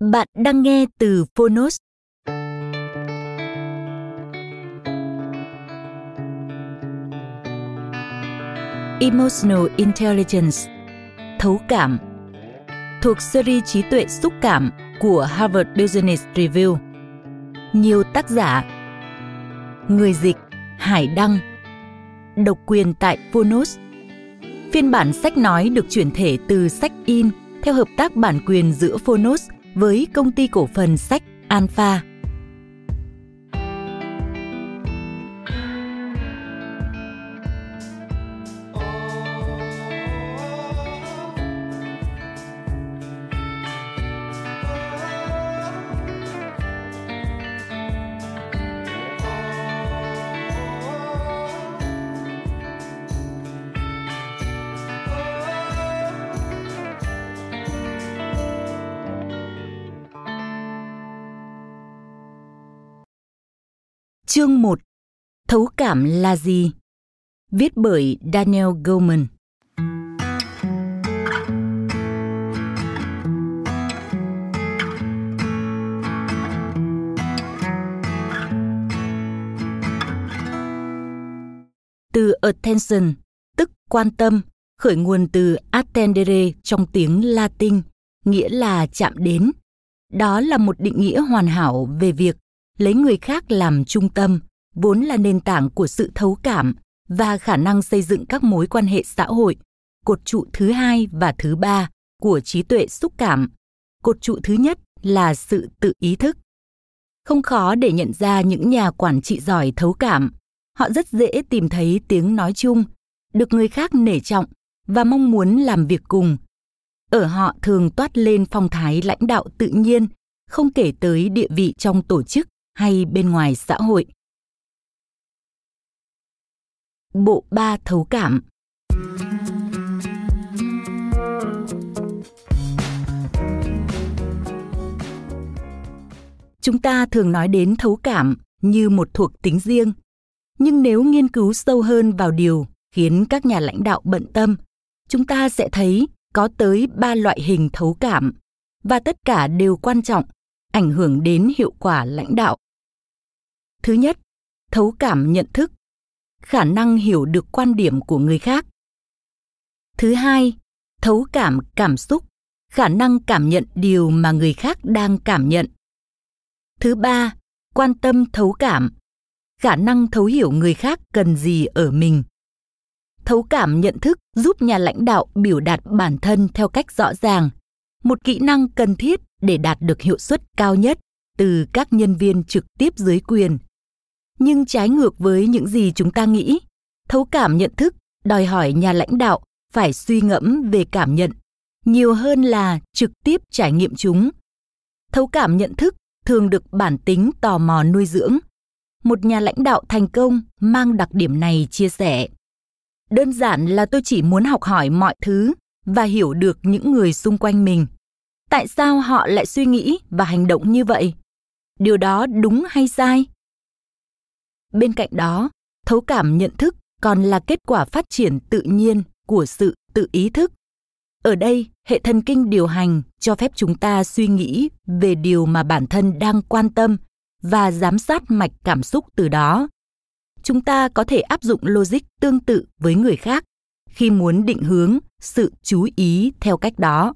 Bạn đang nghe từ Phonos. Emotional Intelligence, Thấu cảm, thuộc series trí tuệ xúc cảm của Harvard Business Review. Nhiều tác giả, Người dịch Hải Đăng, Độc quyền tại Phonos Phiên bản sách nói được chuyển thể từ sách in theo hợp tác bản quyền giữa Phonos với công ty cổ phần sách Alpha. Chương 1 Thấu cảm là gì? Viết bởi Daniel Goleman Từ attention, tức quan tâm, khởi nguồn từ attendere trong tiếng Latin, nghĩa là chạm đến. Đó là một định nghĩa hoàn hảo về việc lấy người khác làm trung tâm, vốn là nền tảng của sự thấu cảm và khả năng xây dựng các mối quan hệ xã hội. Cột trụ thứ hai và thứ ba của trí tuệ xúc cảm. Cột trụ thứ nhất là sự tự ý thức. Không khó để nhận ra những nhà quản trị giỏi thấu cảm. Họ rất dễ tìm thấy tiếng nói chung, được người khác nể trọng và mong muốn làm việc cùng. Ở họ thường toát lên phong thái lãnh đạo tự nhiên, không kể tới địa vị trong tổ chức hay bên ngoài xã hội. Bộ ba thấu cảm Chúng ta thường nói đến thấu cảm như một thuộc tính riêng, nhưng nếu nghiên cứu sâu hơn vào điều khiến các nhà lãnh đạo bận tâm, chúng ta sẽ thấy có tới ba loại hình thấu cảm và tất cả đều quan trọng ảnh hưởng đến hiệu quả lãnh đạo. Thứ nhất, thấu cảm nhận thức, khả năng hiểu được quan điểm của người khác. Thứ hai, thấu cảm cảm xúc, khả năng cảm nhận điều mà người khác đang cảm nhận. Thứ ba, quan tâm thấu cảm, khả năng thấu hiểu người khác cần gì ở mình. Thấu cảm nhận thức giúp nhà lãnh đạo biểu đạt bản thân theo cách rõ ràng, một kỹ năng cần thiết để đạt được hiệu suất cao nhất từ các nhân viên trực tiếp dưới quyền. Nhưng trái ngược với những gì chúng ta nghĩ, thấu cảm nhận thức, đòi hỏi nhà lãnh đạo phải suy ngẫm về cảm nhận, nhiều hơn là trực tiếp trải nghiệm chúng. Thấu cảm nhận thức thường được bản tính tò mò nuôi dưỡng. Một nhà lãnh đạo thành công mang đặc điểm này chia sẻ. Đơn giản là tôi chỉ muốn học hỏi mọi thứ và hiểu được những người xung quanh mình tại sao họ lại suy nghĩ và hành động như vậy? Điều đó đúng hay sai? Bên cạnh đó, thấu cảm nhận thức còn là kết quả phát triển tự nhiên của sự tự ý thức. Ở đây, hệ thần kinh điều hành cho phép chúng ta suy nghĩ về điều mà bản thân đang quan tâm và giám sát mạch cảm xúc từ đó. Chúng ta có thể áp dụng logic tương tự với người khác khi muốn định hướng sự chú ý theo cách đó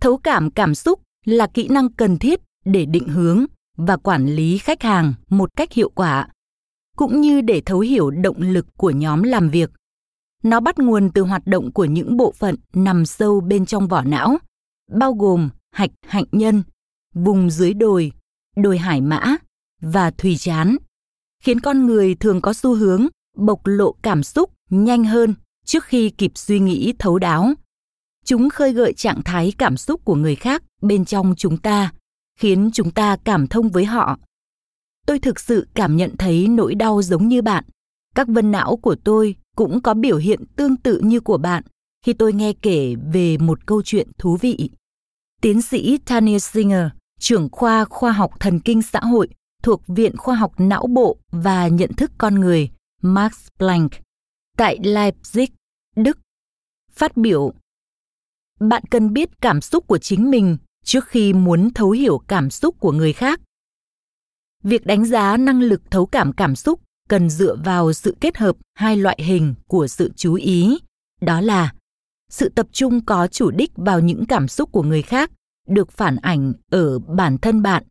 thấu cảm cảm xúc là kỹ năng cần thiết để định hướng và quản lý khách hàng một cách hiệu quả, cũng như để thấu hiểu động lực của nhóm làm việc. Nó bắt nguồn từ hoạt động của những bộ phận nằm sâu bên trong vỏ não, bao gồm hạch, hạnh nhân, vùng dưới đồi đồi hải mã và thùy chán, khiến con người thường có xu hướng bộc lộ cảm xúc nhanh hơn trước khi kịp suy nghĩ thấu đáo chúng khơi gợi trạng thái cảm xúc của người khác bên trong chúng ta khiến chúng ta cảm thông với họ. Tôi thực sự cảm nhận thấy nỗi đau giống như bạn. Các vân não của tôi cũng có biểu hiện tương tự như của bạn khi tôi nghe kể về một câu chuyện thú vị. Tiến sĩ tanya singer trưởng khoa khoa học thần kinh xã hội thuộc Viện Khoa học Não bộ và Nhận thức con người Max Planck tại Leipzig, Đức, phát biểu bạn cần biết cảm xúc của chính mình trước khi muốn thấu hiểu cảm xúc của người khác. Việc đánh giá năng lực thấu cảm cảm xúc cần dựa vào sự kết hợp hai loại hình của sự chú ý, đó là sự tập trung có chủ đích vào những cảm xúc của người khác được phản ảnh ở bản thân bạn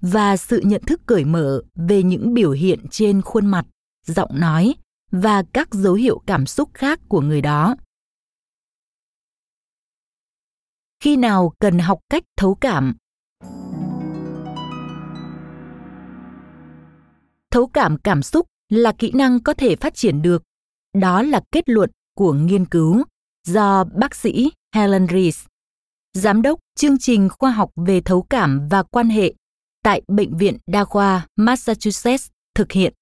và sự nhận thức cởi mở về những biểu hiện trên khuôn mặt giọng nói và các dấu hiệu cảm xúc khác của người đó khi nào cần học cách thấu cảm thấu cảm cảm xúc là kỹ năng có thể phát triển được đó là kết luận của nghiên cứu do bác sĩ helen rees giám đốc chương trình khoa học về thấu cảm và quan hệ tại Bệnh viện Đa khoa Massachusetts thực hiện.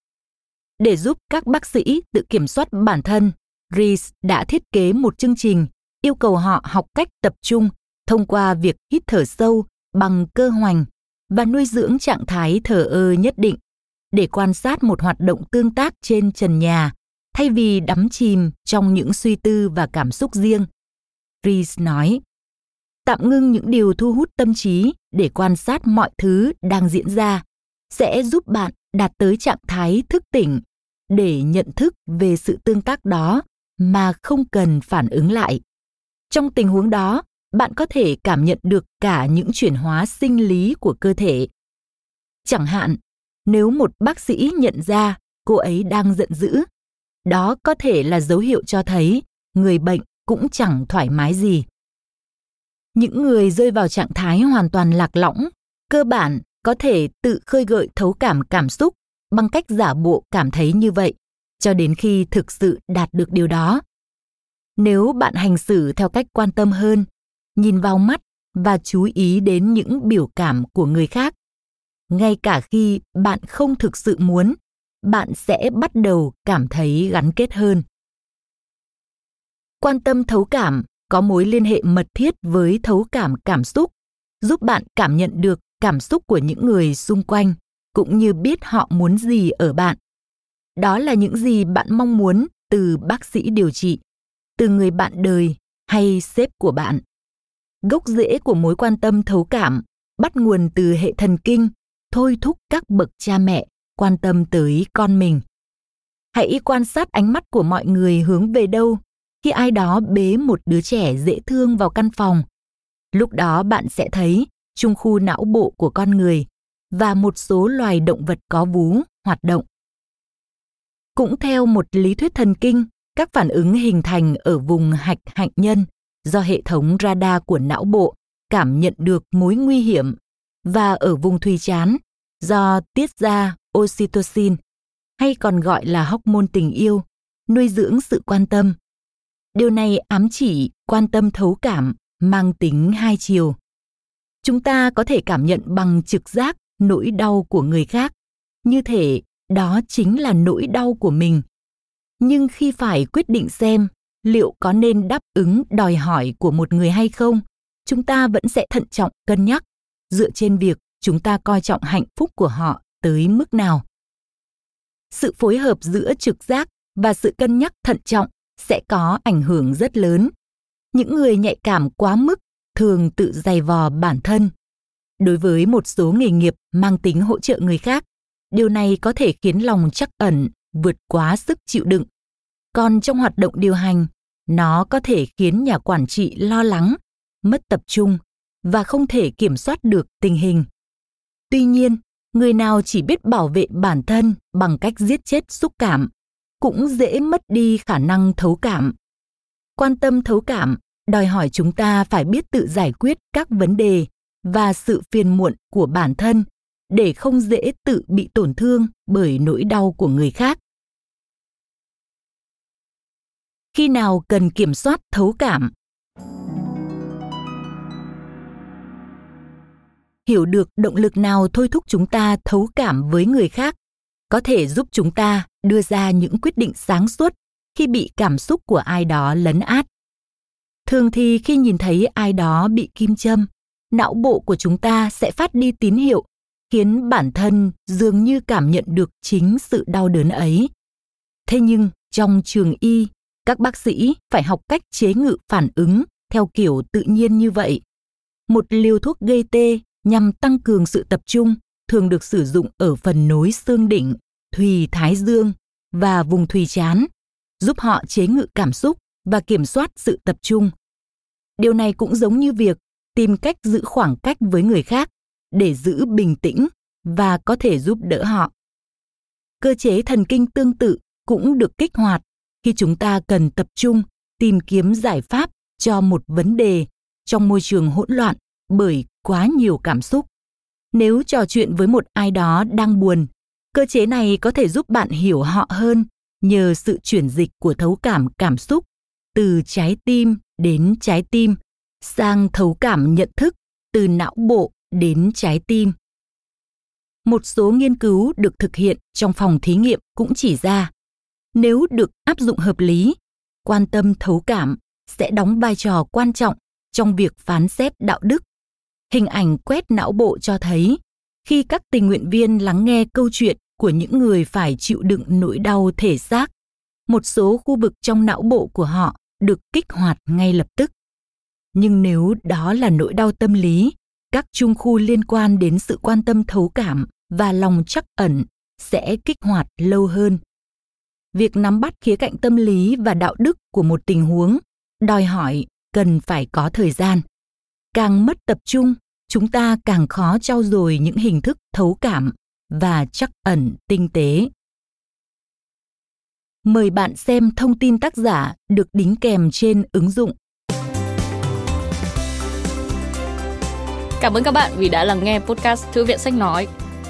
Để giúp các bác sĩ tự kiểm soát bản thân, Rees đã thiết kế một chương trình yêu cầu họ học cách tập trung thông qua việc hít thở sâu bằng cơ hoành và nuôi dưỡng trạng thái thở ơ nhất định để quan sát một hoạt động tương tác trên trần nhà thay vì đắm chìm trong những suy tư và cảm xúc riêng. Rees nói, tạm ngưng những điều thu hút tâm trí để quan sát mọi thứ đang diễn ra sẽ giúp bạn đạt tới trạng thái thức tỉnh để nhận thức về sự tương tác đó mà không cần phản ứng lại trong tình huống đó bạn có thể cảm nhận được cả những chuyển hóa sinh lý của cơ thể. Chẳng hạn, nếu một bác sĩ nhận ra cô ấy đang giận dữ, đó có thể là dấu hiệu cho thấy người bệnh cũng chẳng thoải mái gì. Những người rơi vào trạng thái hoàn toàn lạc lõng, cơ bản có thể tự khơi gợi thấu cảm cảm xúc bằng cách giả bộ cảm thấy như vậy, cho đến khi thực sự đạt được điều đó. Nếu bạn hành xử theo cách quan tâm hơn nhìn vào mắt và chú ý đến những biểu cảm của người khác. Ngay cả khi bạn không thực sự muốn, bạn sẽ bắt đầu cảm thấy gắn kết hơn. Quan tâm thấu cảm, có mối liên hệ mật thiết với thấu cảm cảm xúc, giúp bạn cảm nhận được cảm xúc của những người xung quanh, cũng như biết họ muốn gì ở bạn. Đó là những gì bạn mong muốn từ bác sĩ điều trị, từ người bạn đời hay sếp của bạn gốc rễ của mối quan tâm thấu cảm, bắt nguồn từ hệ thần kinh, thôi thúc các bậc cha mẹ quan tâm tới con mình. Hãy quan sát ánh mắt của mọi người hướng về đâu, khi ai đó bế một đứa trẻ dễ thương vào căn phòng. Lúc đó bạn sẽ thấy trung khu não bộ của con người và một số loài động vật có vú hoạt động. Cũng theo một lý thuyết thần kinh, các phản ứng hình thành ở vùng hạch hạnh nhân do hệ thống radar của não bộ cảm nhận được mối nguy hiểm và ở vùng thùy chán do tiết ra oxytocin, hay còn gọi là hormone tình yêu, nuôi dưỡng sự quan tâm. Điều này ám chỉ quan tâm thấu cảm mang tính hai chiều. Chúng ta có thể cảm nhận bằng trực giác nỗi đau của người khác. Như thể đó chính là nỗi đau của mình. Nhưng khi phải quyết định xem liệu có nên đáp ứng đòi hỏi của một người hay không? Chúng ta vẫn sẽ thận trọng, cân nhắc. Dựa trên việc chúng ta coi trọng hạnh phúc của họ tới mức nào. Sự phối hợp giữa trực giác và sự cân nhắc thận trọng sẽ có ảnh hưởng rất lớn. Những người nhạy cảm quá mức thường tự dày vò bản thân. Đối với một số nghề nghiệp mang tính hỗ trợ người khác, điều này có thể khiến lòng chắc ẩn vượt quá sức chịu đựng. Còn trong hoạt động điều hành nó có thể khiến nhà quản trị lo lắng, mất tập trung và không thể kiểm soát được tình hình. Tuy nhiên, người nào chỉ biết bảo vệ bản thân bằng cách giết chết xúc cảm cũng dễ mất đi khả năng thấu cảm. Quan tâm thấu cảm, đòi hỏi chúng ta phải biết tự giải quyết các vấn đề và sự phiền muộn của bản thân để không dễ tự bị tổn thương bởi nỗi đau của người khác. Khi nào cần kiểm soát, thấu cảm? Hiểu được động lực nào thôi thúc chúng ta thấu cảm với người khác? Có thể giúp chúng ta đưa ra những quyết định sáng suốt khi bị cảm xúc của ai đó lấn át. Thường thì khi nhìn thấy ai đó bị kim châm, não bộ của chúng ta sẽ phát đi tín hiệu, khiến bản thân dường như cảm nhận được chính sự đau đớn ấy. Thế nhưng, trong trường y các bác sĩ phải học cách chế ngự phản ứng theo kiểu tự nhiên như vậy. Một liều thuốc gây tê nhằm tăng cường sự tập trung thường được sử dụng ở phần nối xương đỉnh, thùy thái dương và vùng thùy chán, giúp họ chế ngự cảm xúc và kiểm soát sự tập trung. Điều này cũng giống như việc tìm cách giữ khoảng cách với người khác để giữ bình tĩnh và có thể giúp đỡ họ. Cơ chế thần kinh tương tự cũng được kích hoạt khi chúng ta cần tập trung, tìm kiếm giải pháp cho một vấn đề trong môi trường hỗn loạn bởi quá nhiều cảm xúc. Nếu trò chuyện với một ai đó đang buồn, cơ chế này có thể giúp bạn hiểu họ hơn nhờ sự chuyển dịch của thấu cảm cảm xúc từ trái tim đến trái tim sang thấu cảm nhận thức từ não bộ đến trái tim. Một số nghiên cứu được thực hiện trong phòng thí nghiệm cũng chỉ ra nếu được áp dụng hợp lý, quan tâm thấu cảm sẽ đóng vai trò quan trọng trong việc phán xét đạo đức. Hình ảnh quét não bộ cho thấy, khi các tình nguyện viên lắng nghe câu chuyện của những người phải chịu đựng nỗi đau thể xác, một số khu vực trong não bộ của họ được kích hoạt ngay lập tức. Nhưng nếu đó là nỗi đau tâm lý, các trung khu liên quan đến sự quan tâm thấu cảm và lòng chắc ẩn sẽ kích hoạt lâu hơn việc nắm bắt khía cạnh tâm lý và đạo đức của một tình huống, đòi hỏi cần phải có thời gian. Càng mất tập trung, chúng ta càng khó trau dồi những hình thức thấu cảm và chắc ẩn tinh tế. Mời bạn xem thông tin tác giả được đính kèm trên ứng dụng. Cảm ơn các bạn vì đã lắng nghe podcast Thư viện Sách Nói.